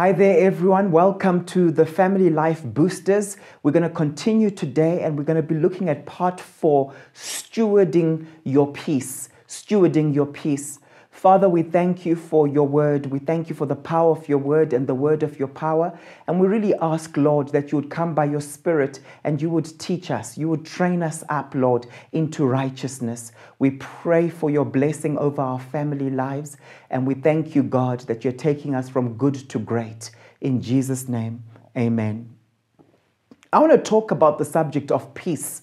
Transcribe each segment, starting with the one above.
Hi there, everyone. Welcome to the Family Life Boosters. We're going to continue today and we're going to be looking at part four stewarding your peace. Stewarding your peace. Father, we thank you for your word. We thank you for the power of your word and the word of your power. And we really ask, Lord, that you would come by your spirit and you would teach us. You would train us up, Lord, into righteousness. We pray for your blessing over our family lives. And we thank you, God, that you're taking us from good to great. In Jesus' name, amen. I want to talk about the subject of peace.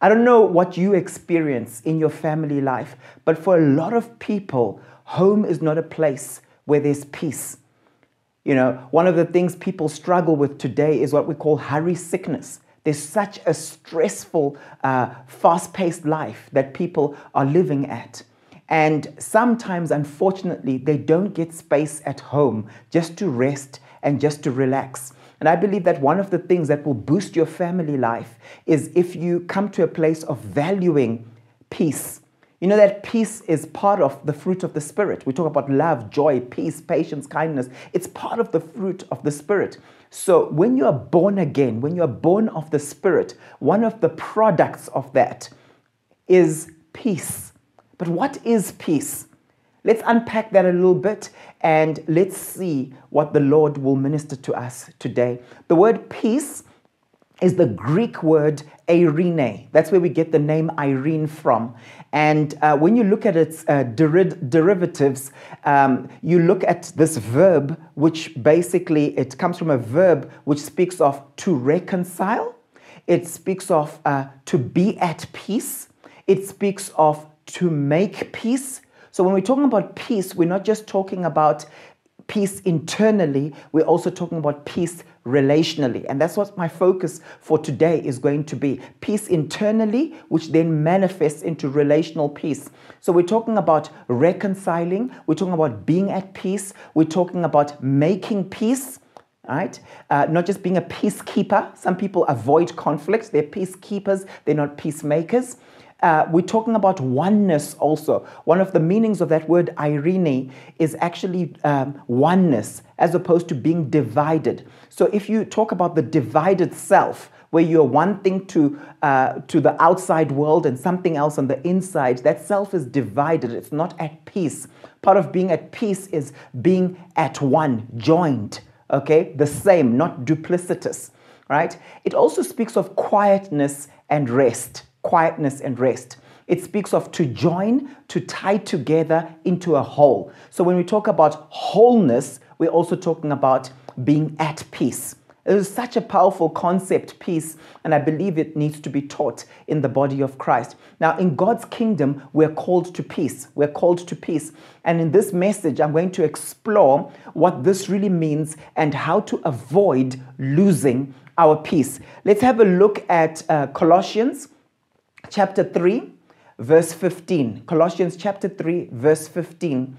I don't know what you experience in your family life, but for a lot of people, home is not a place where there's peace. You know, one of the things people struggle with today is what we call hurry sickness. There's such a stressful, uh, fast paced life that people are living at. And sometimes, unfortunately, they don't get space at home just to rest and just to relax. And I believe that one of the things that will boost your family life is if you come to a place of valuing peace you know that peace is part of the fruit of the Spirit. We talk about love, joy, peace, patience, kindness. It's part of the fruit of the Spirit. So when you are born again, when you are born of the Spirit, one of the products of that is peace. But what is peace? Let's unpack that a little bit and let's see what the Lord will minister to us today. The word peace is the Greek word Irene. That's where we get the name Irene from. And uh, when you look at its uh, derivatives, um, you look at this verb, which basically it comes from a verb which speaks of to reconcile. It speaks of uh, to be at peace. It speaks of to make peace. So when we're talking about peace, we're not just talking about peace internally, we're also talking about peace relationally. And that's what my focus for today is going to be peace internally, which then manifests into relational peace. So we're talking about reconciling, we're talking about being at peace, we're talking about making peace. Right? Uh, not just being a peacekeeper. Some people avoid conflict. They're peacekeepers, they're not peacemakers. Uh, we're talking about oneness also. One of the meanings of that word Irene is actually um, oneness as opposed to being divided. So if you talk about the divided self, where you're one thing to, uh, to the outside world and something else on the inside, that self is divided. It's not at peace. Part of being at peace is being at one, joined, okay? The same, not duplicitous, right? It also speaks of quietness and rest quietness and rest. It speaks of to join, to tie together into a whole. So when we talk about wholeness, we're also talking about being at peace. It is such a powerful concept, peace, and I believe it needs to be taught in the body of Christ. Now, in God's kingdom, we're called to peace. We're called to peace. And in this message, I'm going to explore what this really means and how to avoid losing our peace. Let's have a look at uh, Colossians chapter 3, verse 15. Colossians chapter 3, verse 15.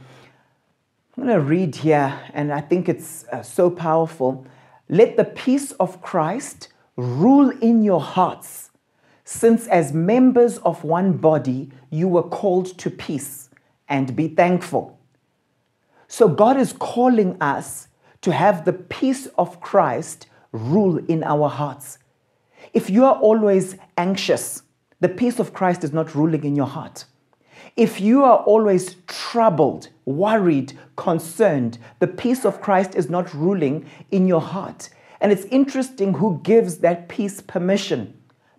I'm going to read here, and I think it's uh, so powerful. Let the peace of Christ rule in your hearts, since as members of one body you were called to peace, and be thankful. So God is calling us to have the peace of Christ rule in our hearts. If you are always anxious, the peace of Christ is not ruling in your heart. If you are always troubled, worried, concerned, the peace of Christ is not ruling in your heart. And it's interesting who gives that peace permission.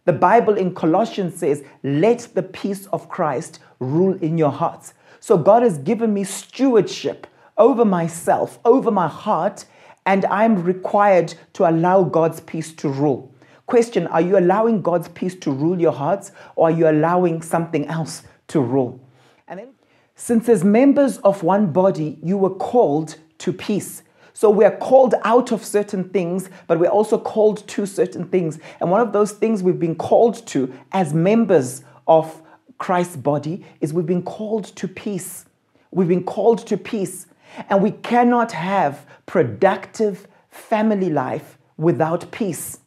The Bible in Colossians says, Let the peace of Christ rule in your hearts. So God has given me stewardship over myself, over my heart, and I'm required to allow God's peace to rule. Question Are you allowing God's peace to rule your hearts, or are you allowing something else to rule? And then, since as members of one body, you were called to peace. So we are called out of certain things, but we're also called to certain things. And one of those things we've been called to as members of Christ's body is we've been called to peace. We've been called to peace. And we cannot have productive family life without peace.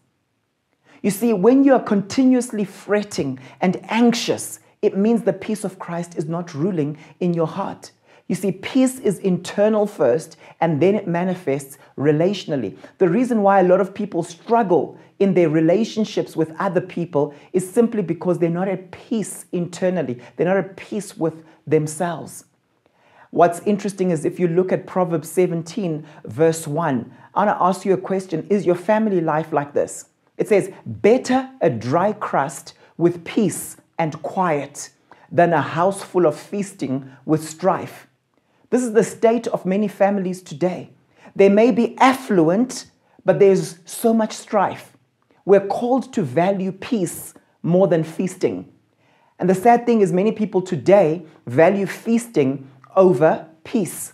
You see, when you are continuously fretting and anxious, it means the peace of Christ is not ruling in your heart. You see, peace is internal first and then it manifests relationally. The reason why a lot of people struggle in their relationships with other people is simply because they're not at peace internally, they're not at peace with themselves. What's interesting is if you look at Proverbs 17, verse 1, I want to ask you a question Is your family life like this? It says, Better a dry crust with peace and quiet than a house full of feasting with strife. This is the state of many families today. They may be affluent, but there's so much strife. We're called to value peace more than feasting. And the sad thing is, many people today value feasting over peace.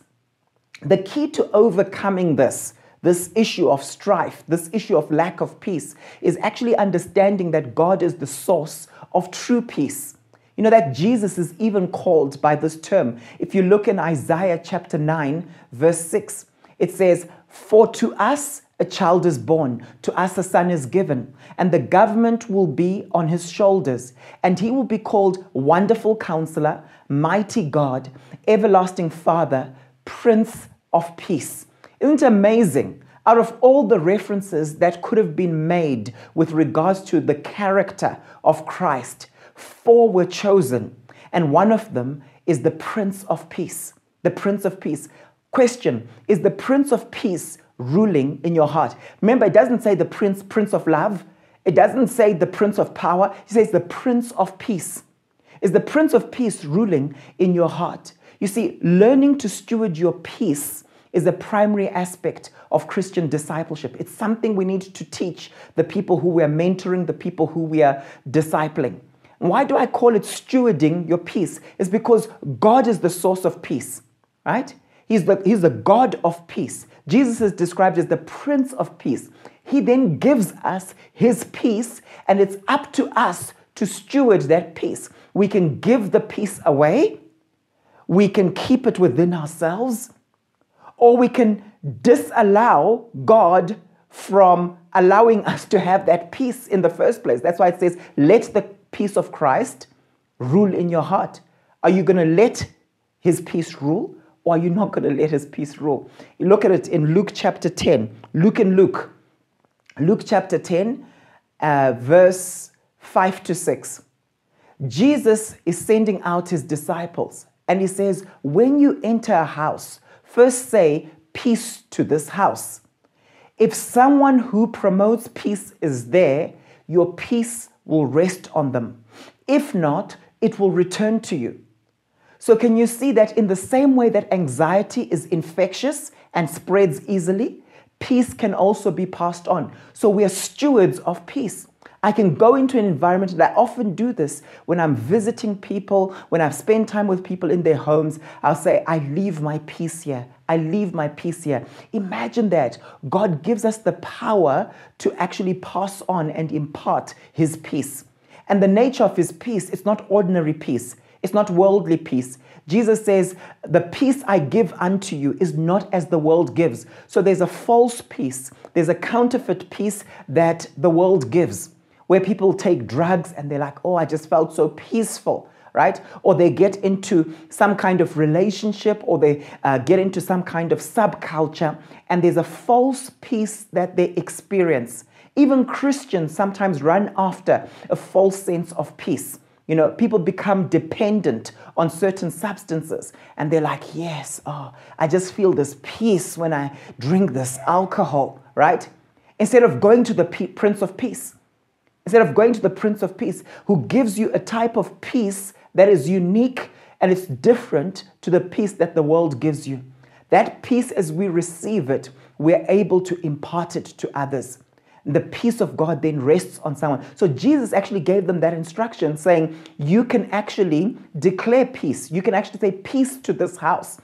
The key to overcoming this, this issue of strife, this issue of lack of peace, is actually understanding that God is the source of true peace. You know that Jesus is even called by this term. If you look in Isaiah chapter 9, verse 6, it says, For to us a child is born, to us a son is given, and the government will be on his shoulders, and he will be called Wonderful Counselor, Mighty God, Everlasting Father, Prince of Peace. Isn't it amazing? Out of all the references that could have been made with regards to the character of Christ, four were chosen, and one of them is the Prince of Peace. The Prince of Peace. Question Is the Prince of Peace ruling in your heart? Remember, it doesn't say the Prince, Prince of Love. It doesn't say the Prince of Power. He says the Prince of Peace. Is the Prince of Peace ruling in your heart? You see, learning to steward your peace is a primary aspect of Christian discipleship. It's something we need to teach the people who we are mentoring, the people who we are discipling. Why do I call it stewarding your peace? It's because God is the source of peace, right? He's the, he's the God of peace. Jesus is described as the Prince of Peace. He then gives us his peace, and it's up to us to steward that peace. We can give the peace away, we can keep it within ourselves, or we can disallow God from allowing us to have that peace in the first place. That's why it says, let the peace of Christ rule in your heart? Are you going to let his peace rule or are you not going to let his peace rule? You look at it in Luke chapter 10. Luke and Luke. Luke chapter 10, uh, verse 5 to 6. Jesus is sending out his disciples and he says, When you enter a house, first say, Peace to this house. If someone who promotes peace is there, your peace will rest on them. If not, it will return to you. So, can you see that in the same way that anxiety is infectious and spreads easily, peace can also be passed on? So, we are stewards of peace. I can go into an environment, and I often do this when I'm visiting people, when I've spent time with people in their homes. I'll say, I leave my peace here. I leave my peace here. Imagine that. God gives us the power to actually pass on and impart His peace. And the nature of His peace, it's not ordinary peace, it's not worldly peace. Jesus says, The peace I give unto you is not as the world gives. So there's a false peace, there's a counterfeit peace that the world gives where people take drugs and they're like, oh, I just felt so peaceful, right? Or they get into some kind of relationship or they uh, get into some kind of subculture and there's a false peace that they experience. Even Christians sometimes run after a false sense of peace. You know, people become dependent on certain substances and they're like, yes, oh, I just feel this peace when I drink this alcohol, right? Instead of going to the Prince of Peace. Instead of going to the Prince of Peace, who gives you a type of peace that is unique and it's different to the peace that the world gives you. That peace, as we receive it, we're able to impart it to others. The peace of God then rests on someone. So Jesus actually gave them that instruction saying, You can actually declare peace. You can actually say peace to this house.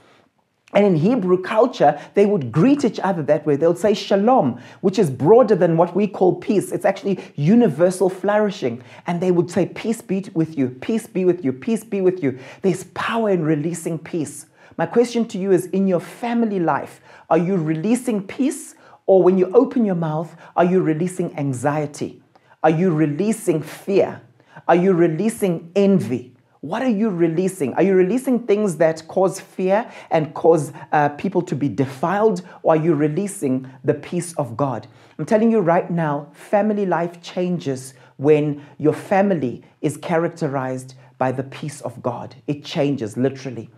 And in Hebrew culture, they would greet each other that way. They would say shalom, which is broader than what we call peace. It's actually universal flourishing. And they would say, Peace be with you, peace be with you, peace be with you. There's power in releasing peace. My question to you is in your family life, are you releasing peace? Or when you open your mouth, are you releasing anxiety? Are you releasing fear? Are you releasing envy? What are you releasing? Are you releasing things that cause fear and cause uh, people to be defiled, or are you releasing the peace of God? I'm telling you right now, family life changes when your family is characterized by the peace of God. It changes literally.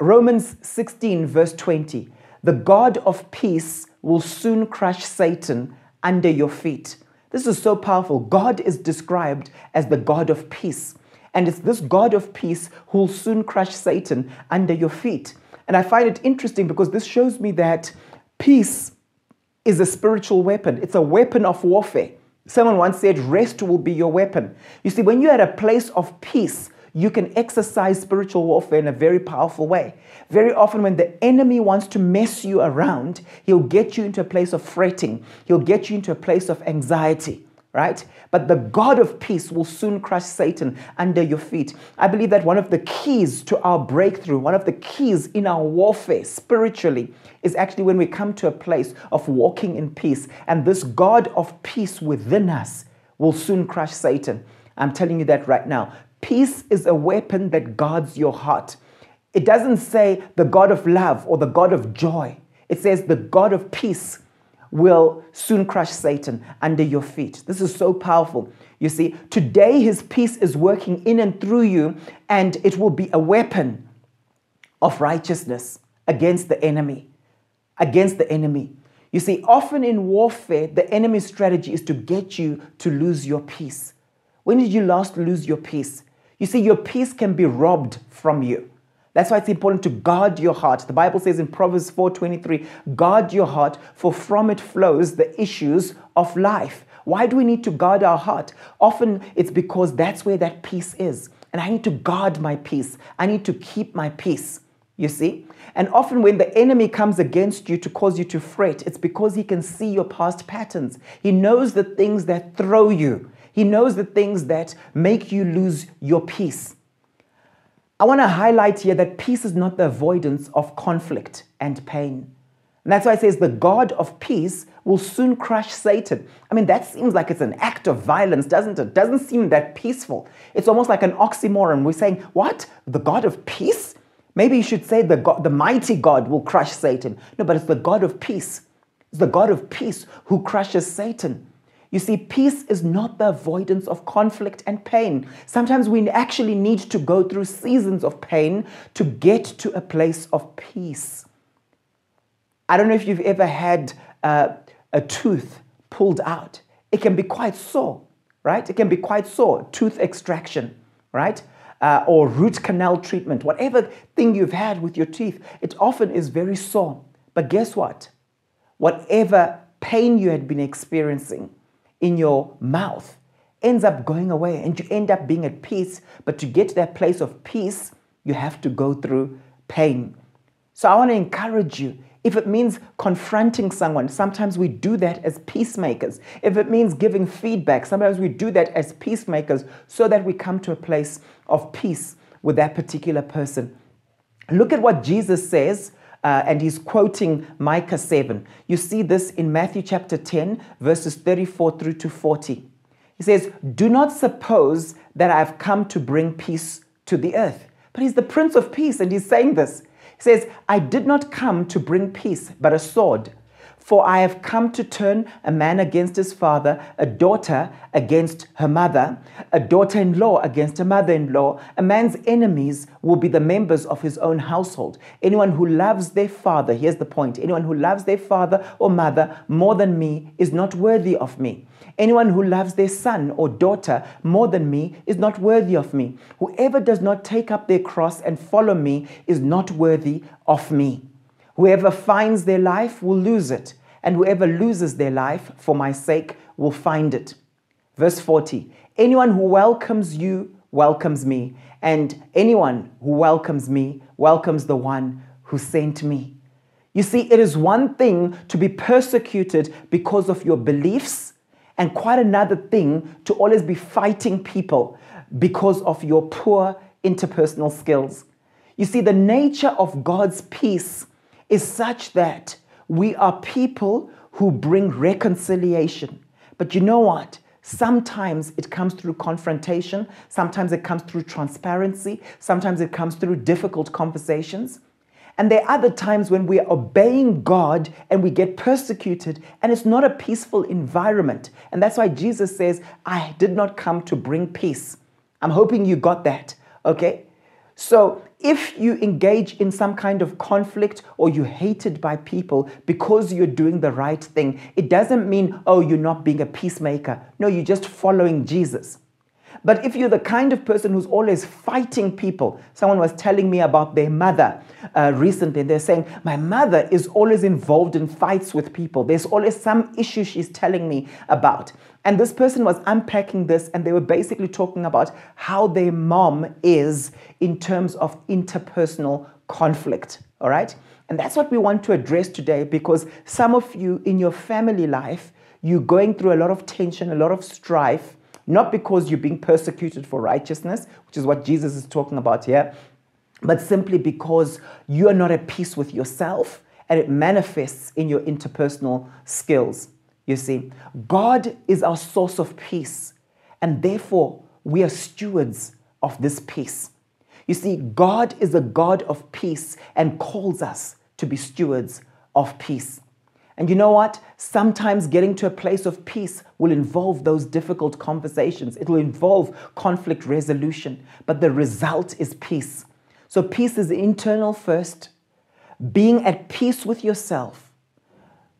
Romans 16, verse 20 The God of peace will soon crush Satan under your feet. This is so powerful. God is described as the God of peace. And it's this God of peace who will soon crush Satan under your feet. And I find it interesting because this shows me that peace is a spiritual weapon, it's a weapon of warfare. Someone once said, Rest will be your weapon. You see, when you're at a place of peace, you can exercise spiritual warfare in a very powerful way. Very often, when the enemy wants to mess you around, he'll get you into a place of fretting, he'll get you into a place of anxiety right? But the God of peace will soon crush Satan under your feet. I believe that one of the keys to our breakthrough, one of the keys in our warfare spiritually, is actually when we come to a place of walking in peace. And this God of peace within us will soon crush Satan. I'm telling you that right now. Peace is a weapon that guards your heart. It doesn't say the God of love or the God of joy, it says the God of peace will soon crush Satan under your feet. This is so powerful. You see, today his peace is working in and through you, and it will be a weapon of righteousness against the enemy. Against the enemy. You see, often in warfare, the enemy's strategy is to get you to lose your peace. When did you last lose your peace? You see, your peace can be robbed from you. That's why it's important to guard your heart. The Bible says in Proverbs 4:23, guard your heart, for from it flows the issues of life. Why do we need to guard our heart? Often it's because that's where that peace is. And I need to guard my peace. I need to keep my peace. You see? And often when the enemy comes against you to cause you to fret, it's because he can see your past patterns. He knows the things that throw you. He knows the things that make you lose your peace. I want to highlight here that peace is not the avoidance of conflict and pain. And that's why it says the God of peace will soon crush Satan. I mean, that seems like it's an act of violence, doesn't it? Doesn't seem that peaceful. It's almost like an oxymoron. We're saying, what? The God of peace? Maybe you should say the, God, the mighty God will crush Satan. No, but it's the God of peace. It's the God of peace who crushes Satan. You see, peace is not the avoidance of conflict and pain. Sometimes we actually need to go through seasons of pain to get to a place of peace. I don't know if you've ever had uh, a tooth pulled out. It can be quite sore, right? It can be quite sore. Tooth extraction, right? Uh, or root canal treatment, whatever thing you've had with your teeth, it often is very sore. But guess what? Whatever pain you had been experiencing, in your mouth ends up going away and you end up being at peace. But to get to that place of peace, you have to go through pain. So I want to encourage you. If it means confronting someone, sometimes we do that as peacemakers. If it means giving feedback, sometimes we do that as peacemakers so that we come to a place of peace with that particular person. Look at what Jesus says uh, and he's quoting Micah 7. You see this in Matthew chapter 10, verses 34 through to 40. He says, Do not suppose that I have come to bring peace to the earth. But he's the Prince of Peace, and he's saying this. He says, I did not come to bring peace, but a sword. For I have come to turn a man against his father, a daughter against her mother, a daughter in law against a mother in law. A man's enemies will be the members of his own household. Anyone who loves their father, here's the point anyone who loves their father or mother more than me is not worthy of me. Anyone who loves their son or daughter more than me is not worthy of me. Whoever does not take up their cross and follow me is not worthy of me. Whoever finds their life will lose it, and whoever loses their life for my sake will find it. Verse 40 Anyone who welcomes you welcomes me, and anyone who welcomes me welcomes the one who sent me. You see, it is one thing to be persecuted because of your beliefs, and quite another thing to always be fighting people because of your poor interpersonal skills. You see, the nature of God's peace is such that we are people who bring reconciliation. But you know what? Sometimes it comes through confrontation, sometimes it comes through transparency, sometimes it comes through difficult conversations. And there are other times when we are obeying God and we get persecuted, and it's not a peaceful environment. And that's why Jesus says, I did not come to bring peace. I'm hoping you got that, okay? So, if you engage in some kind of conflict or you're hated by people because you're doing the right thing, it doesn't mean, oh, you're not being a peacemaker. No, you're just following Jesus. But if you're the kind of person who's always fighting people, someone was telling me about their mother uh, recently. They're saying, My mother is always involved in fights with people. There's always some issue she's telling me about. And this person was unpacking this, and they were basically talking about how their mom is in terms of interpersonal conflict. All right? And that's what we want to address today because some of you in your family life, you're going through a lot of tension, a lot of strife not because you're being persecuted for righteousness, which is what Jesus is talking about here, but simply because you are not at peace with yourself and it manifests in your interpersonal skills. You see, God is our source of peace, and therefore we are stewards of this peace. You see, God is a God of peace and calls us to be stewards of peace. And you know what? Sometimes getting to a place of peace will involve those difficult conversations. It will involve conflict resolution, but the result is peace. So, peace is internal first, being at peace with yourself,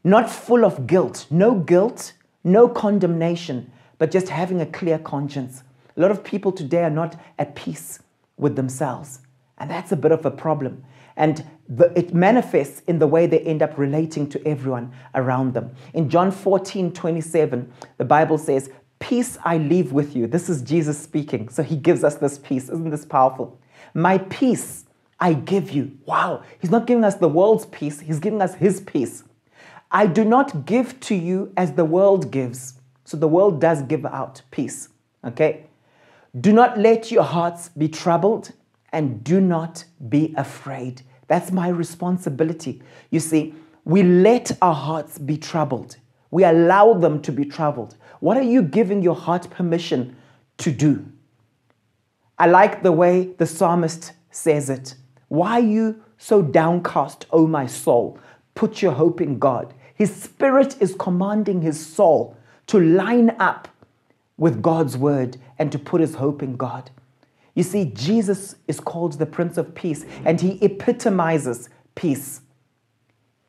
not full of guilt, no guilt, no condemnation, but just having a clear conscience. A lot of people today are not at peace with themselves, and that's a bit of a problem. And the, it manifests in the way they end up relating to everyone around them. In John 14 27, the Bible says, Peace I leave with you. This is Jesus speaking. So he gives us this peace. Isn't this powerful? My peace I give you. Wow. He's not giving us the world's peace, he's giving us his peace. I do not give to you as the world gives. So the world does give out peace. Okay? Do not let your hearts be troubled and do not be afraid. That's my responsibility. You see, we let our hearts be troubled. We allow them to be troubled. What are you giving your heart permission to do? I like the way the psalmist says it. Why are you so downcast, O my soul? Put your hope in God. His spirit is commanding his soul to line up with God's word and to put his hope in God. You see, Jesus is called the Prince of Peace, and he epitomizes peace.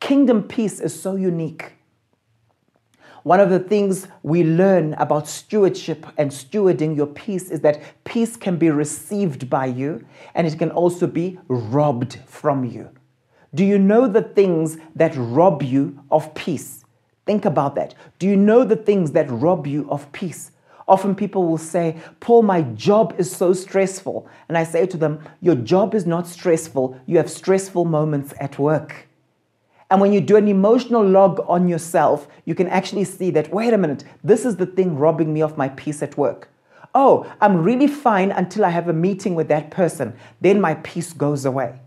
Kingdom peace is so unique. One of the things we learn about stewardship and stewarding your peace is that peace can be received by you and it can also be robbed from you. Do you know the things that rob you of peace? Think about that. Do you know the things that rob you of peace? Often people will say, Paul, my job is so stressful. And I say to them, Your job is not stressful. You have stressful moments at work. And when you do an emotional log on yourself, you can actually see that, wait a minute, this is the thing robbing me of my peace at work. Oh, I'm really fine until I have a meeting with that person. Then my peace goes away.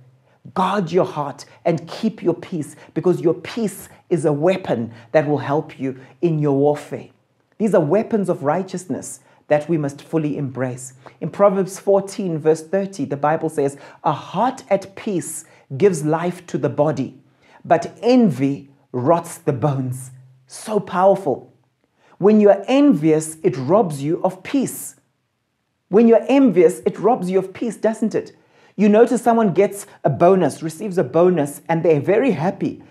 Guard your heart and keep your peace because your peace is a weapon that will help you in your warfare. These are weapons of righteousness that we must fully embrace. In Proverbs 14, verse 30, the Bible says, A heart at peace gives life to the body, but envy rots the bones. So powerful. When you are envious, it robs you of peace. When you're envious, it robs you of peace, doesn't it? You notice someone gets a bonus, receives a bonus, and they're very happy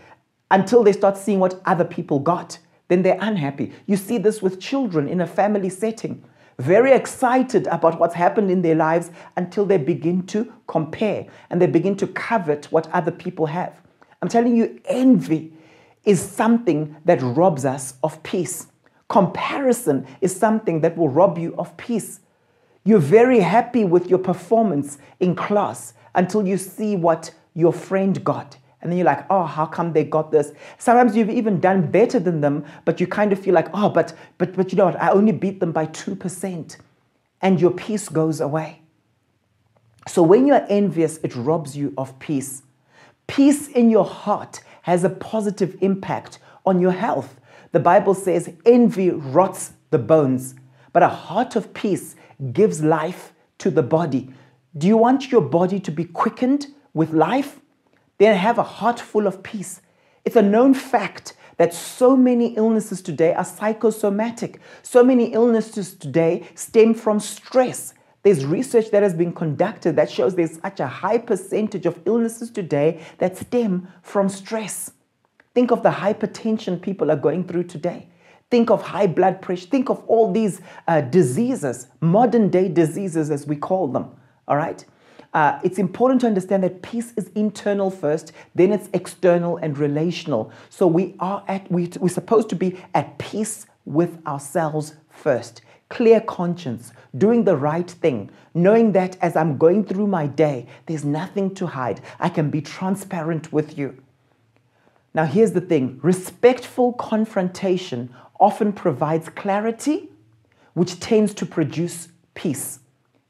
until they start seeing what other people got then they're unhappy. You see this with children in a family setting. Very excited about what's happened in their lives until they begin to compare and they begin to covet what other people have. I'm telling you, envy is something that robs us of peace. Comparison is something that will rob you of peace. You're very happy with your performance in class until you see what your friend got and then you're like, oh, how come they got this? Sometimes you've even done better than them, but you kind of feel like, oh, but but but you know what? I only beat them by 2%. And your peace goes away. So when you're envious, it robs you of peace. Peace in your heart has a positive impact on your health. The Bible says envy rots the bones, But a heart of peace gives life to the body. Do you want your body to be quickened with life? Then have a heart full of peace. It's a known fact that so many illnesses today are psychosomatic. So many illnesses today stem from stress. There's research that has been conducted that shows there's such a high percentage of illnesses today that stem from stress. Think of the hypertension people are going through today. Think of high blood pressure. Think of all these uh, diseases, modern day diseases as we call them. All right? Uh, it's important to understand that peace is internal first, then it's external and relational. So we are at we, we're supposed to be at peace with ourselves first. Clear conscience, doing the right thing, knowing that as I'm going through my day, there's nothing to hide. I can be transparent with you. Now, here's the thing respectful confrontation often provides clarity, which tends to produce peace.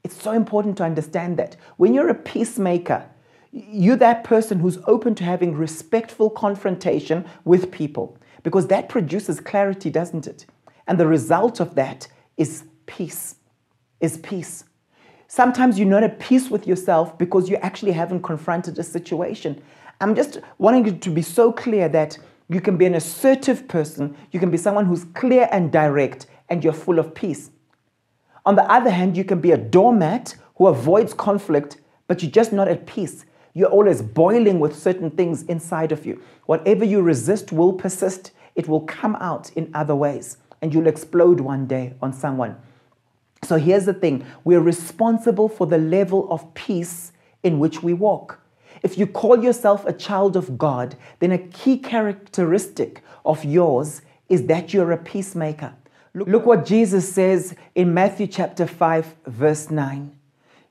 It's so important to understand that. When you're a peacemaker, you're that person who's open to having respectful confrontation with people because that produces clarity, doesn't it? And the result of that is peace. Is peace. Sometimes you're not at peace with yourself because you actually haven't confronted a situation. I'm just wanting you to be so clear that you can be an assertive person, you can be someone who's clear and direct, and you're full of peace. On the other hand, you can be a doormat who avoids conflict, but you're just not at peace. You're always boiling with certain things inside of you. Whatever you resist will persist, it will come out in other ways, and you'll explode one day on someone. So here's the thing we're responsible for the level of peace in which we walk. If you call yourself a child of God, then a key characteristic of yours is that you're a peacemaker. Look, look what Jesus says in Matthew chapter 5, verse 9.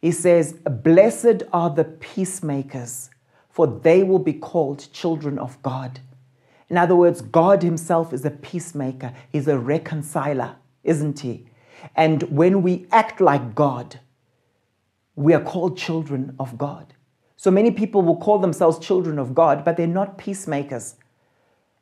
He says, Blessed are the peacemakers, for they will be called children of God. In other words, God Himself is a peacemaker, He's a reconciler, isn't He? And when we act like God, we are called children of God. So many people will call themselves children of God, but they're not peacemakers.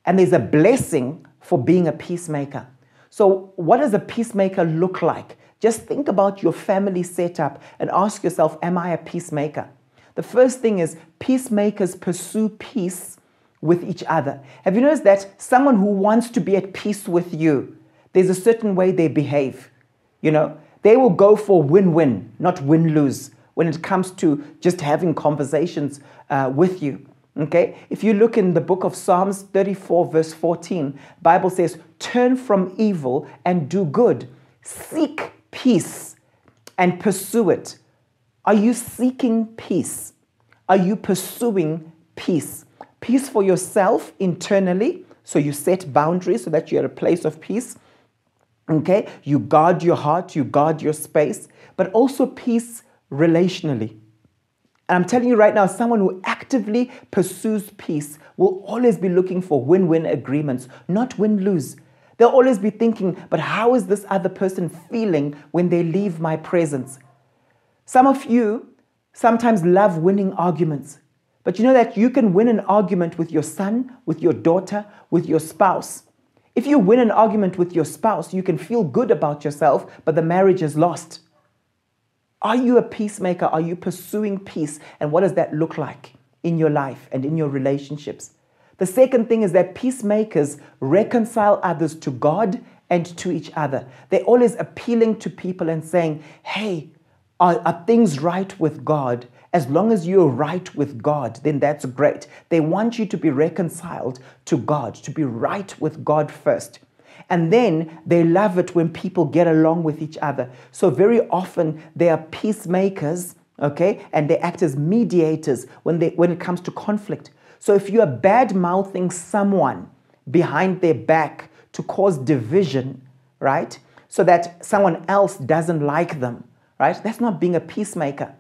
And there's a blessing for being a peacemaker. So, what does a peacemaker look like? Just think about your family setup and ask yourself, Am I a peacemaker? The first thing is peacemakers pursue peace with each other. Have you noticed that someone who wants to be at peace with you, there's a certain way they behave? You know, they will go for win win, not win lose when it comes to just having conversations uh, with you. Okay? If you look in the book of Psalms 34, verse 14, Bible says, turn from evil and do good. Seek peace and pursue it. Are you seeking peace? Are you pursuing peace? Peace for yourself internally, so you set boundaries so that you're at a place of peace. Okay? You guard your heart, you guard your space, but also peace relationally. And I'm telling you right now, someone who actively pursues peace will always be looking for win win agreements, not win lose. They'll always be thinking, but how is this other person feeling when they leave my presence? Some of you sometimes love winning arguments, but you know that you can win an argument with your son, with your daughter, with your spouse. If you win an argument with your spouse, you can feel good about yourself, but the marriage is lost. Are you a peacemaker? Are you pursuing peace? And what does that look like in your life and in your relationships? The second thing is that peacemakers reconcile others to God and to each other. They're always appealing to people and saying, hey, are, are, things right with God? As long as you're right with God, then that's great. They want you to be reconciled to God, to be right with God first. And then they love it when people get along with each other. So very often they are peacemakers, okay? And they act as mediators when, they, when it comes to conflict. So if you are bad mouthing someone behind their back to cause division, right? So that someone else doesn't like them, right? That's not being a peacemaker.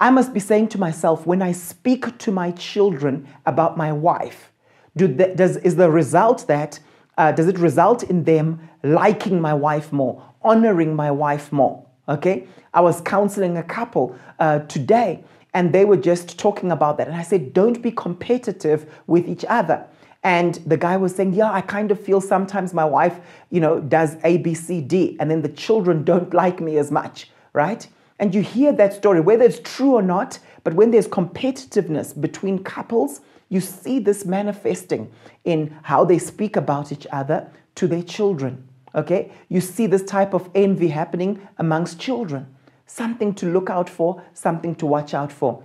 I must be saying to myself, when I speak to my children about my wife, do does, is the result that uh, does it result in them liking my wife more, honoring my wife more? Okay, I was counseling a couple uh, today and they were just talking about that. And I said, don't be competitive with each other. And the guy was saying, Yeah, I kind of feel sometimes my wife, you know, does A, B, C, D, and then the children don't like me as much, right? And you hear that story, whether it's true or not, but when there's competitiveness between couples, you see this manifesting in how they speak about each other to their children. Okay? You see this type of envy happening amongst children. Something to look out for, something to watch out for.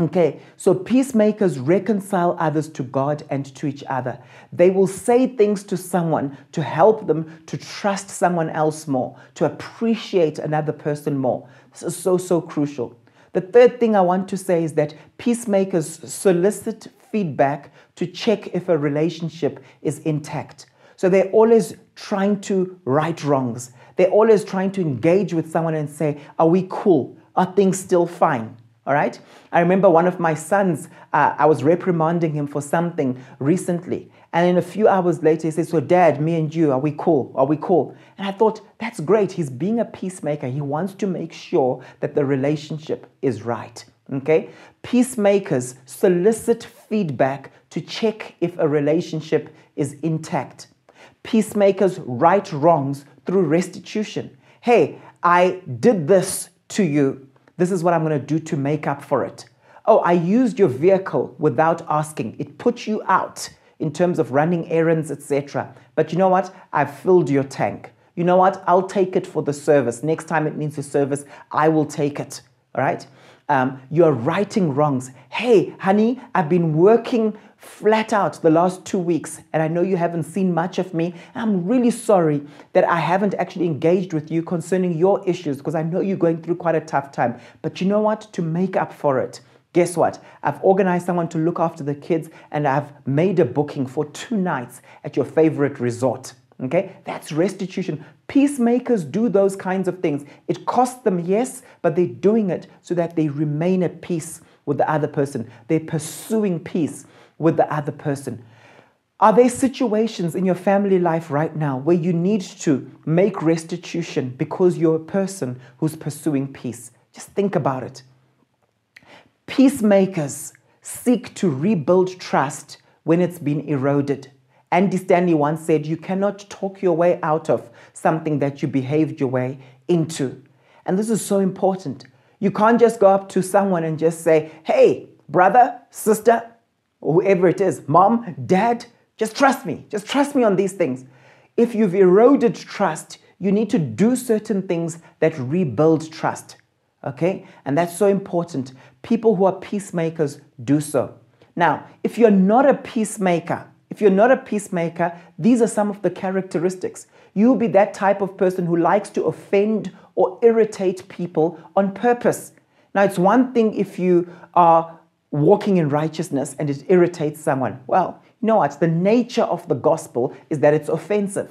Okay, so peacemakers reconcile others to God and to each other. They will say things to someone to help them to trust someone else more, to appreciate another person more. This is so, so crucial. The third thing I want to say is that peacemakers solicit feedback to check if a relationship is intact. So they're always trying to right wrongs. They're always trying to engage with someone and say, Are we cool? Are things still fine? All right. I remember one of my sons, uh, I was reprimanding him for something recently. And then a few hours later, he says, So, dad, me and you, are we cool? Are we cool? And I thought, That's great. He's being a peacemaker. He wants to make sure that the relationship is right. Okay? Peacemakers solicit feedback to check if a relationship is intact. Peacemakers right wrongs through restitution. Hey, I did this to you this is what I'm going to do to make up for it. Oh, I used your vehicle without asking. It put you out in terms of running errands, etc. But you know what? I've filled your tank. You know what? I'll take it for the service. Next time it needs a service, I will take it. All right? Um, you're righting wrongs. Hey, honey, I've been working flat out the last two weeks, and I know you haven't seen much of me. I'm really sorry that I haven't actually engaged with you concerning your issues because I know you're going through quite a tough time. But you know what? To make up for it, guess what? I've organized someone to look after the kids, and I've made a booking for two nights at your favorite resort. Okay, that's restitution. Peacemakers do those kinds of things. It costs them, yes, but they're doing it so that they remain at peace with the other person. They're pursuing peace with the other person. Are there situations in your family life right now where you need to make restitution because you're a person who's pursuing peace? Just think about it. Peacemakers seek to rebuild trust when it's been eroded. Andy Stanley once said, You cannot talk your way out of something that you behaved your way into. And this is so important. You can't just go up to someone and just say, Hey, brother, sister, whoever it is, mom, dad, just trust me. Just trust me on these things. If you've eroded trust, you need to do certain things that rebuild trust. Okay? And that's so important. People who are peacemakers do so. Now, if you're not a peacemaker, if you're not a peacemaker, these are some of the characteristics. You'll be that type of person who likes to offend or irritate people on purpose. Now, it's one thing if you are walking in righteousness and it irritates someone. Well, you know what? The nature of the gospel is that it's offensive.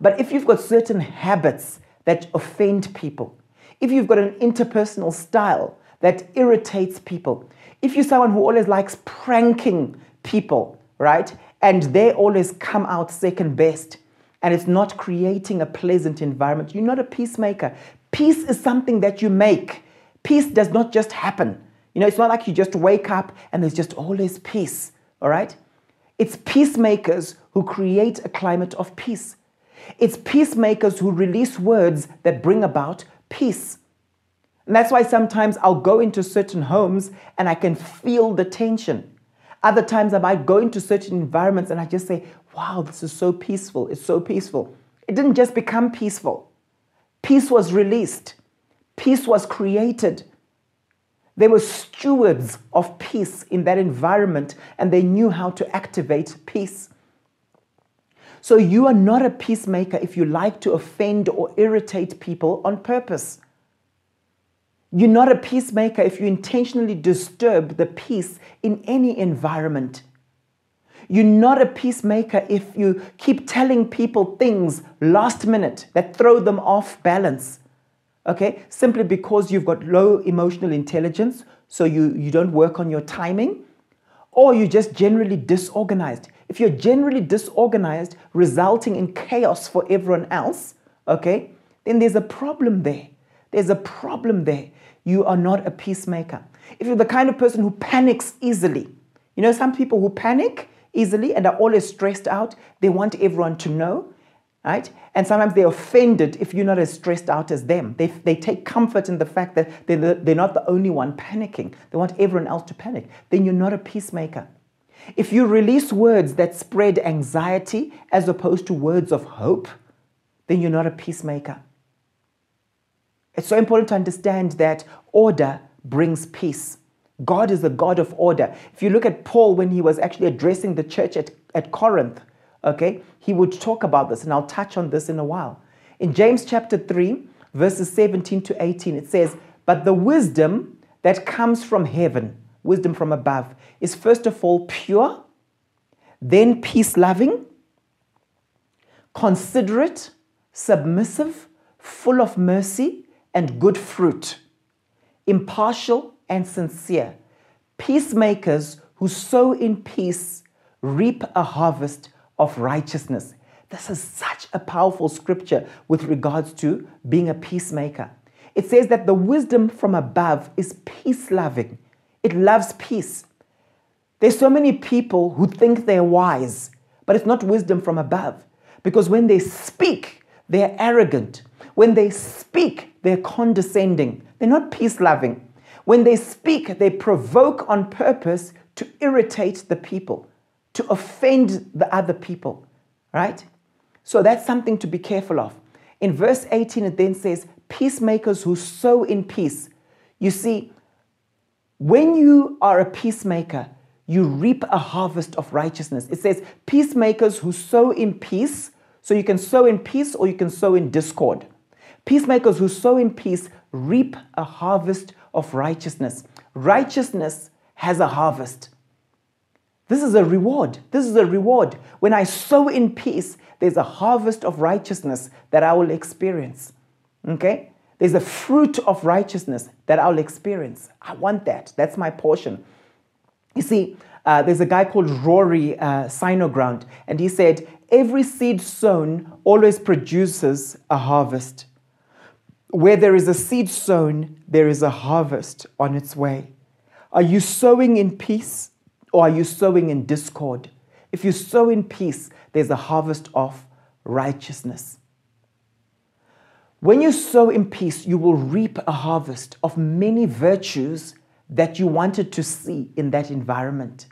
But if you've got certain habits that offend people, if you've got an interpersonal style that irritates people, if you're someone who always likes pranking people, right? And they always come out second best, and it's not creating a pleasant environment, you're not a peacemaker. Peace is something that you make. Peace does not just happen. You know, it's not like you just wake up and there's just always peace, all right? It's peacemakers who create a climate of peace. It's peacemakers who release words that bring about peace. And that's why sometimes I'll go into certain homes and I can feel the tension. Other times I might go into certain environments and I just say, wow, this is so peaceful. It's so peaceful. It didn't just become peaceful, peace was released, peace was created they were stewards of peace in that environment and they knew how to activate peace. So, you are not a peacemaker if you like to offend or irritate people on purpose. You're not a peacemaker if you intentionally disturb the peace in any environment. You're not a peacemaker if you keep telling people things last minute that throw them off balance okay? Simply because you've got low emotional intelligence, so you, you don't work on your timing, or you're just generally disorganized. If you're generally disorganized, resulting in chaos for everyone else, okay, then there's a problem there. There's a problem there. You are not a peacemaker. If you're the kind of person who panics easily, you know, some people who panic easily and are always stressed out. They want everyone to know, right? And sometimes they're offended if you're not as stressed out as them. They, they take comfort in the fact that they're, the, they're not the only one panicking. They want everyone else to panic. Then you're not a peacemaker. If you release words that spread anxiety as opposed to words of hope, then you're not a peacemaker. It's so important to understand that order brings peace. God is a God of order. If you look at Paul when he was actually addressing the church at, at Corinth, okay, he would talk about this, and I'll touch on this in a while. In James chapter 3, verses 17 to 18, it says, But the wisdom that comes from heaven, wisdom from above, is first of all pure, then peace loving, considerate, submissive, full of mercy and good fruit, impartial and sincere, peacemakers who sow in peace reap a harvest of righteousness. This is such a powerful scripture with regards to being a peacemaker. It says that the wisdom from above is peace loving, it loves peace. There's so many people who think they're wise, but it's not wisdom from above. Because when they speak, they're arrogant. When they speak, they're condescending. They're not peace loving. When they speak, they provoke on purpose to irritate the people, to offend the other people, right? So that's something to be careful of. In verse 18, it then says, Peacemakers who sow in peace. You see, when you are a peacemaker, you reap a harvest of righteousness. It says, Peacemakers who sow in peace. So you can sow in peace or you can sow in discord. Peacemakers who sow in peace reap a harvest of righteousness. Righteousness has a harvest. This is a reward. This is a reward. When I sow in peace, there's a harvest of righteousness that I will experience. Okay? There's a fruit of righteousness that I'll experience. I want that. That's my portion. You see, uh, there's a guy called Rory uh, and he said, Every seed sown always produces a harvest. Where there is a seed sown, there is a harvest on its way. Are you sowing in peace or are you sowing in discord? If you sow in peace, there's a harvest of righteousness. When you sow in peace, you will reap a harvest of many virtues that you wanted to see in that environment.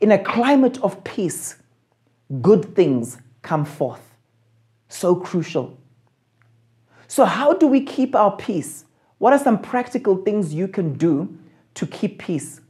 In a climate of peace, good things come forth. So crucial. So, how do we keep our peace? What are some practical things you can do to keep peace?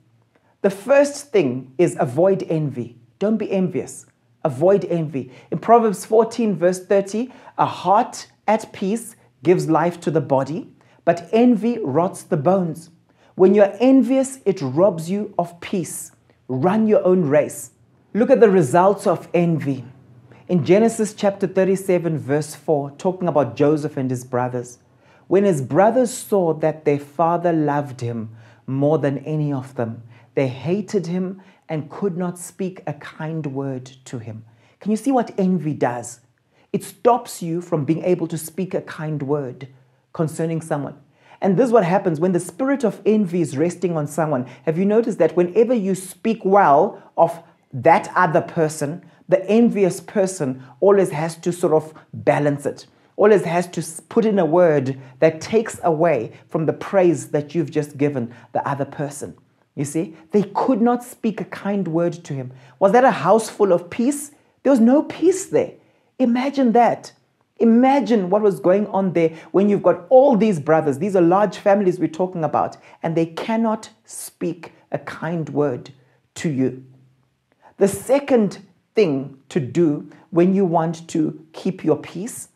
The first thing is avoid envy. Don't be envious. Avoid envy. In Proverbs 14, verse 30, a heart at peace gives life to the body, but envy rots the bones. When you're envious, it robs you of peace. Run your own race. Look at the results of envy. In Genesis chapter 37, verse 4, talking about Joseph and his brothers, when his brothers saw that their father loved him more than any of them, they hated him and could not speak a kind word to him. Can you see what envy does? It stops you from being able to speak a kind word concerning someone. And this is what happens when the spirit of envy is resting on someone. Have you noticed that whenever you speak well of that other person, the envious person always has to sort of balance it, always has to put in a word that takes away from the praise that you've just given the other person. You see, they could not speak a kind word to him. Was that a house full of peace? There was no peace there. Imagine that. Imagine what was going on there when you've got all these brothers, these are large families we're talking about, and they cannot speak a kind word to you. The second thing to do when you want to keep your peace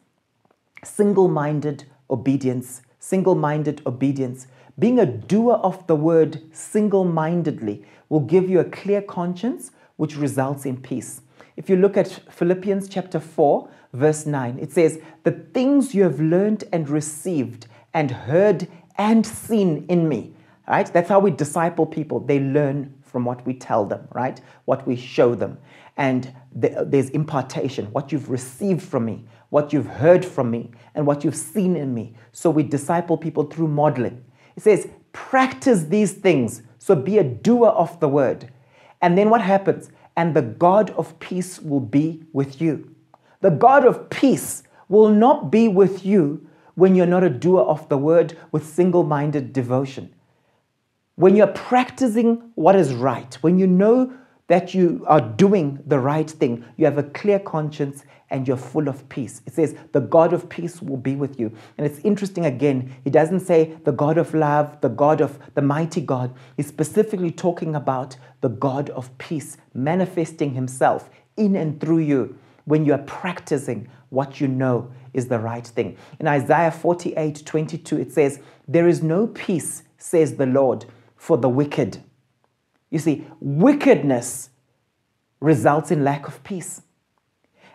single minded obedience. Single minded obedience. Being a doer of the word single mindedly will give you a clear conscience, which results in peace. If you look at Philippians chapter 4, verse 9. It says, The things you have learned and received and heard and seen in me. Right? That's how we disciple people. They learn from what we tell them, right? What we show them. And there's impartation, what you've received from me, what you've heard from me, and what you've seen in me. So we disciple people through modeling. It says, practice these things. So be a doer of the word. And then what happens? and the God of peace will be with you. The God of peace will not be with you when you're not a doer of the word with single minded devotion. When you're practicing what is right, when you know that you are doing the right thing, you have a clear conscience and you're full of peace. It says, the God of peace will be with you. And it's interesting again, he doesn't say the God of love, the God of the mighty God. He's specifically talking about the God of peace manifesting himself in and through you when you are practicing what you know is the right thing. In Isaiah 48 22, it says, There is no peace, says the Lord for the wicked. You see, wickedness results in lack of peace.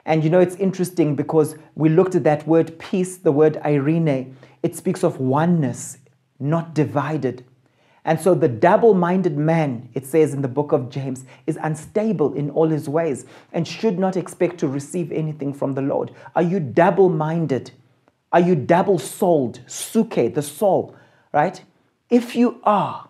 And you know, it's interesting because we looked at that word peace, the word eirene, It speaks of oneness, not divided. And so the double minded man, it says in the book of James, is unstable in all his ways and should not expect to receive anything from the Lord. Are you double minded? Are you double souled? Psuche, the soul, right? If you are,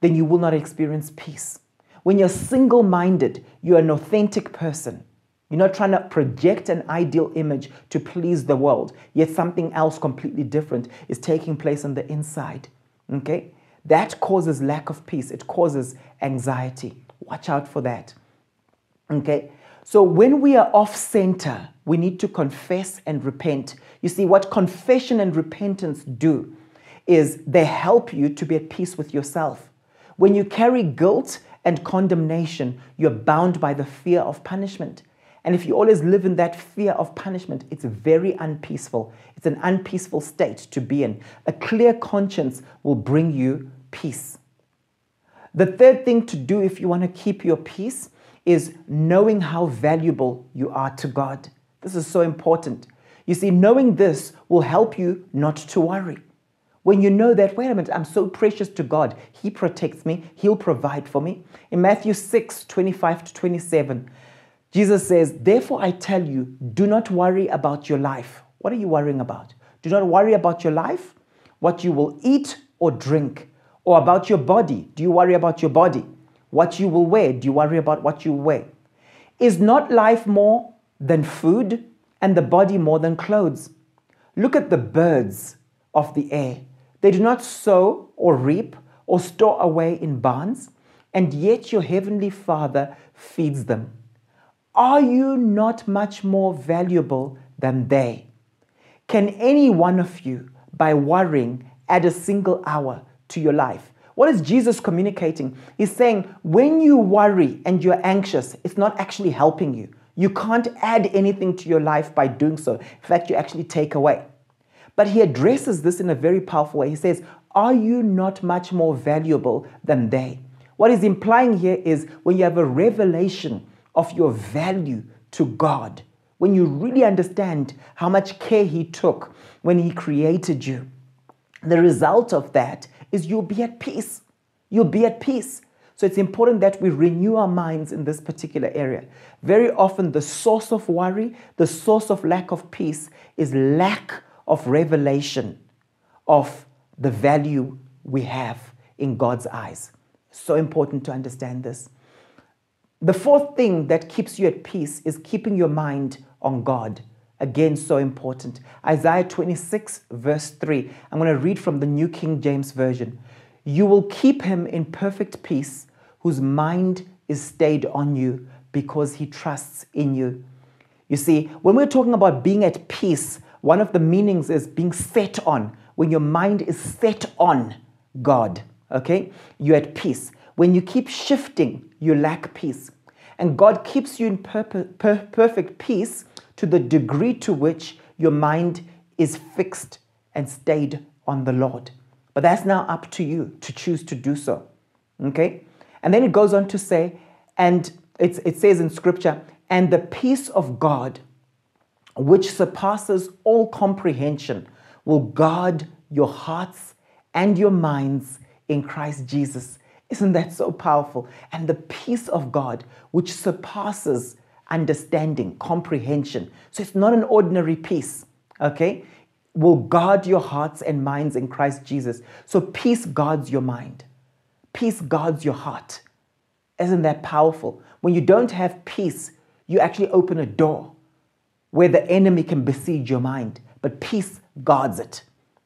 then you will not experience peace. When you're single minded, you're an authentic person. You're not trying to project an ideal image to please the world, yet something else completely different is taking place on the inside. Okay? That causes lack of peace, it causes anxiety. Watch out for that. Okay? So when we are off center, we need to confess and repent. You see, what confession and repentance do is they help you to be at peace with yourself. When you carry guilt and condemnation, you're bound by the fear of punishment. And if you always live in that fear of punishment, it's very unpeaceful. It's an unpeaceful state to be in. A clear conscience will bring you peace. The third thing to do if you want to keep your peace is knowing how valuable you are to God. This is so important. You see, knowing this will help you not to worry. When you know that, wait a minute, I'm so precious to God, He protects me, He'll provide for me. In Matthew 6 25 to 27, Jesus says, Therefore I tell you, do not worry about your life. What are you worrying about? Do not worry about your life, what you will eat or drink, or about your body. Do you worry about your body? What you will wear? Do you worry about what you wear? Is not life more than food, and the body more than clothes? Look at the birds of the air. They do not sow or reap or store away in barns, and yet your heavenly Father feeds them. Are you not much more valuable than they? Can any one of you, by worrying, add a single hour to your life? What is Jesus communicating? He's saying, when you worry and you're anxious, it's not actually helping you. You can't add anything to your life by doing so. In fact, you actually take away. But he addresses this in a very powerful way. He says, Are you not much more valuable than they? What he's implying here is when you have a revelation of your value to God, when you really understand how much care he took when he created you, the result of that is you'll be at peace. You'll be at peace. So it's important that we renew our minds in this particular area. Very often, the source of worry, the source of lack of peace is lack of revelation of the value we have in God's eyes. So important to understand this. The fourth thing that keeps you at peace is keeping your mind on God. Again, so important. Isaiah 26, verse 3. I'm going to read from the New King James Version. You will keep him in perfect peace, whose mind is stayed on you because he trusts in you. You see, when we're talking about being at peace, one of the meanings is being set on. When your mind is set on God, okay, you're at peace. When you keep shifting, you lack peace. And God keeps you in per- per- perfect peace to the degree to which your mind is fixed and stayed on the Lord. But that's now up to you to choose to do so. Okay? And then it goes on to say, and it says in scripture, and the peace of God, which surpasses all comprehension, will guard your hearts and your minds in Christ Jesus. Isn't that so powerful? And the peace of God, which surpasses understanding, comprehension. So it's not an ordinary peace, okay? Will guard your hearts and minds in Christ Jesus. So peace guards your mind, peace guards your heart. Isn't that powerful? When you don't have peace, you actually open a door where the enemy can besiege your mind, but peace guards it.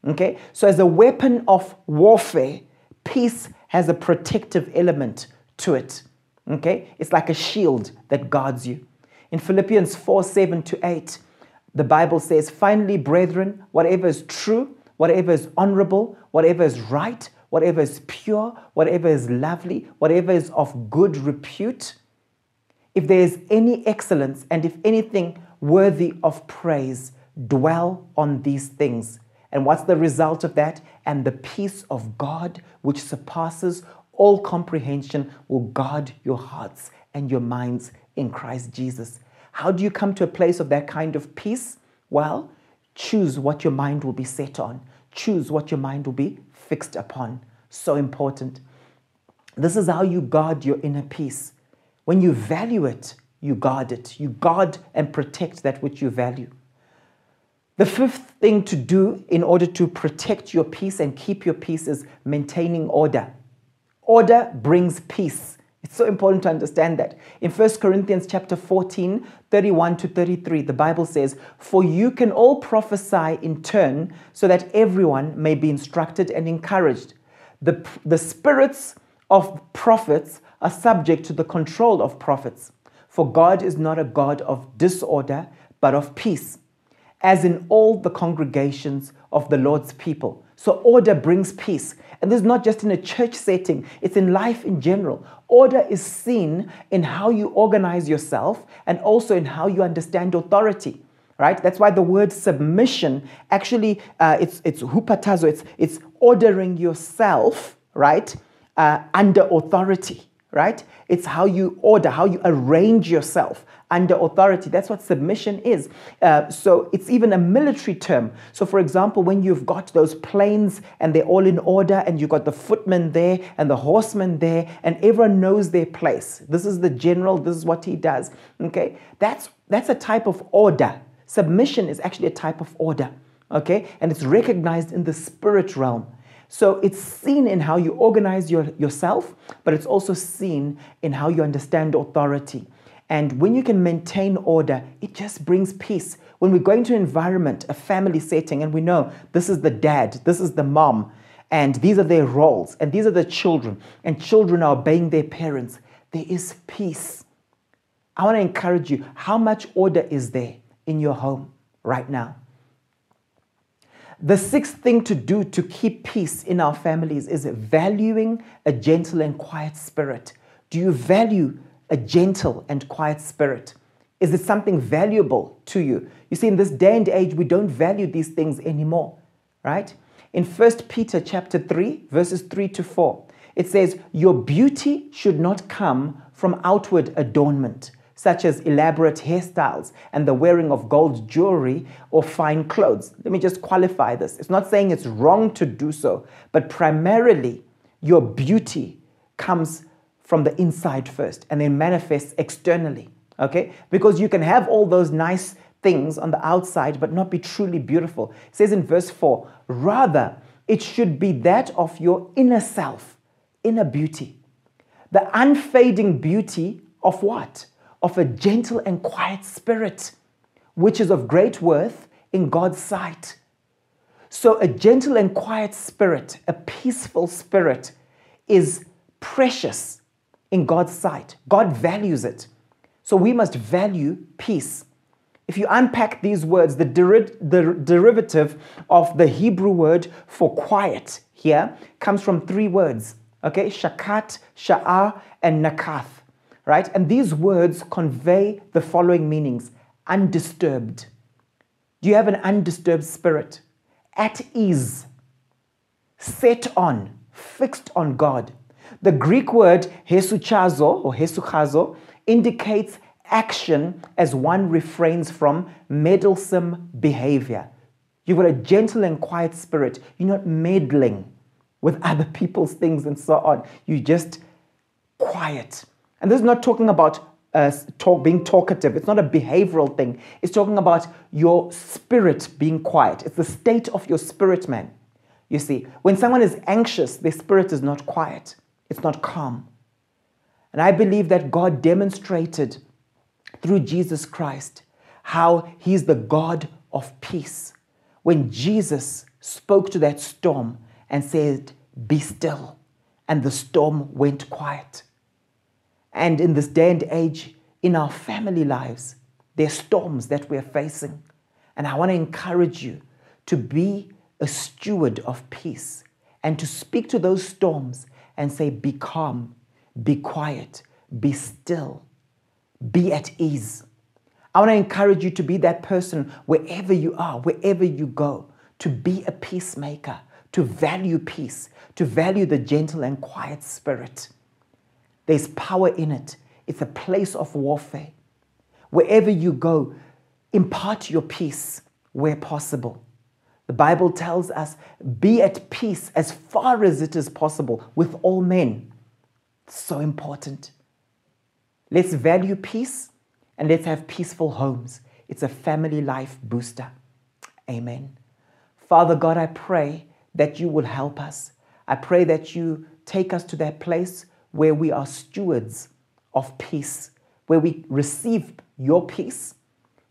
Okay? So, as a weapon of warfare, peace has a protective element to it. Okay? It's like a shield that guards you. In Philippians 4 7 to 8, the Bible says, Finally, brethren, whatever is true, whatever is honorable, whatever is right, whatever is pure, whatever is lovely, whatever is of good repute, if there is any excellence and if anything worthy of praise, dwell on these things. And what's the result of that? And the peace of God, which surpasses all comprehension, will guard your hearts and your minds in Christ Jesus. How do you come to a place of that kind of peace? Well, choose what your mind will be set on, choose what your mind will be fixed upon. So important. This is how you guard your inner peace. When you value it, you guard it. You guard and protect that which you value. The fifth thing to do in order to protect your peace and keep your peace is maintaining order. Order brings peace. It's so important to understand that. In 1 Corinthians chapter 14, 31 to 33, the Bible says, For you can all prophesy in turn, so that everyone may be instructed and encouraged. The, the spirits of prophets are subject to the control of prophets. For God is not a God of disorder, but of peace, as in all the congregations of the Lord's people. So order brings peace. And this is not just in a church setting, it's in life in general. Order is seen in how you organize yourself and also in how you understand authority. Right? That's why the word submission actually uh, it's it's hupotasso. It's it's ordering yourself right uh, under authority right? It's how you order, how you arrange yourself under authority. That's what submission is. Uh, so it's even a military term. So, for example, when you've got those planes and they're all in order, and you've got the footmen there and the horsemen there, and everyone knows their place. This is the general. This is what he does. Okay, that's that's a type of order. Submission is actually a type of order. Okay, and it's recognized in the spirit realm. So it's seen in how you organize your, yourself, but it's also seen in how you understand authority. And when you can maintain order, it just brings peace. When we go into an environment, a family setting, and we know this is the dad, this is the mom, and these are their roles, and these are the children, and children are obeying their parents, there is peace. I want to encourage you how much order is there in your home right now? The sixth thing to do to keep peace in our families is valuing a gentle and quiet spirit. Do you value a gentle and quiet spirit? Is it something valuable to you? You see, in this day and age, we don't value these things anymore, right? In 1 Peter chapter 3, verses 3 to 4, it says, Your beauty should not come from outward adornment such as elaborate hairstyles and the wearing of gold jewelry or fine clothes. Let me just qualify this. It's not saying it's wrong to do so, but primarily your beauty comes from the inside first and then manifests externally. Okay? Because you can have all those nice things on the outside but not be truly beautiful. It says in verse 4 rather, it should be that of your inner self, inner beauty. The unfading beauty of what? Of a gentle and quiet spirit, which is of great worth in God's sight. So, a gentle and quiet spirit, a peaceful spirit, is precious in God's sight. God values it. So, we must value peace. If you unpack these words, the, deri- the derivative of the Hebrew word for quiet here comes from three words, okay? Shakat, Sha'ah, and Nakath right? And these words convey the following meanings undisturbed. Do you have an undisturbed spirit? At ease, set on, fixed on God. The Greek word hesuchazo or hesuchazo indicates action as one refrains from meddlesome behavior. You've got a gentle and quiet spirit. You're not meddling with other people's things and so on. You're just quiet. And this is not talking about uh, talk, being talkative. It's not a behavioral thing. It's talking about your spirit being quiet. It's the state of your spirit, man. You see, when someone is anxious, their spirit is not quiet, it's not calm. And I believe that God demonstrated through Jesus Christ how He's the God of peace. When Jesus spoke to that storm and said, Be still, and the storm went quiet. And in this day and age, in our family lives, there are storms that we're facing. And I want to encourage you to be a steward of peace and to speak to those storms and say, Be calm, be quiet, be still, be at ease. I want to encourage you to be that person wherever you are, wherever you go, to be a peacemaker, to value peace, to value the gentle and quiet spirit. There's power in it. It's a place of warfare. Wherever you go, impart your peace where possible. The Bible tells us, be at peace as far as it is possible with all men. It's so important. Let's value peace and let's have peaceful homes. It's a family life booster. Amen. Father God, I pray that you will help us. I pray that you take us to that place where we are stewards of peace, where we receive your peace,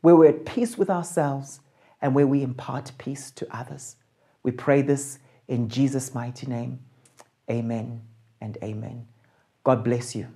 where we're at peace with ourselves, and where we impart peace to others. We pray this in Jesus' mighty name. Amen and amen. God bless you.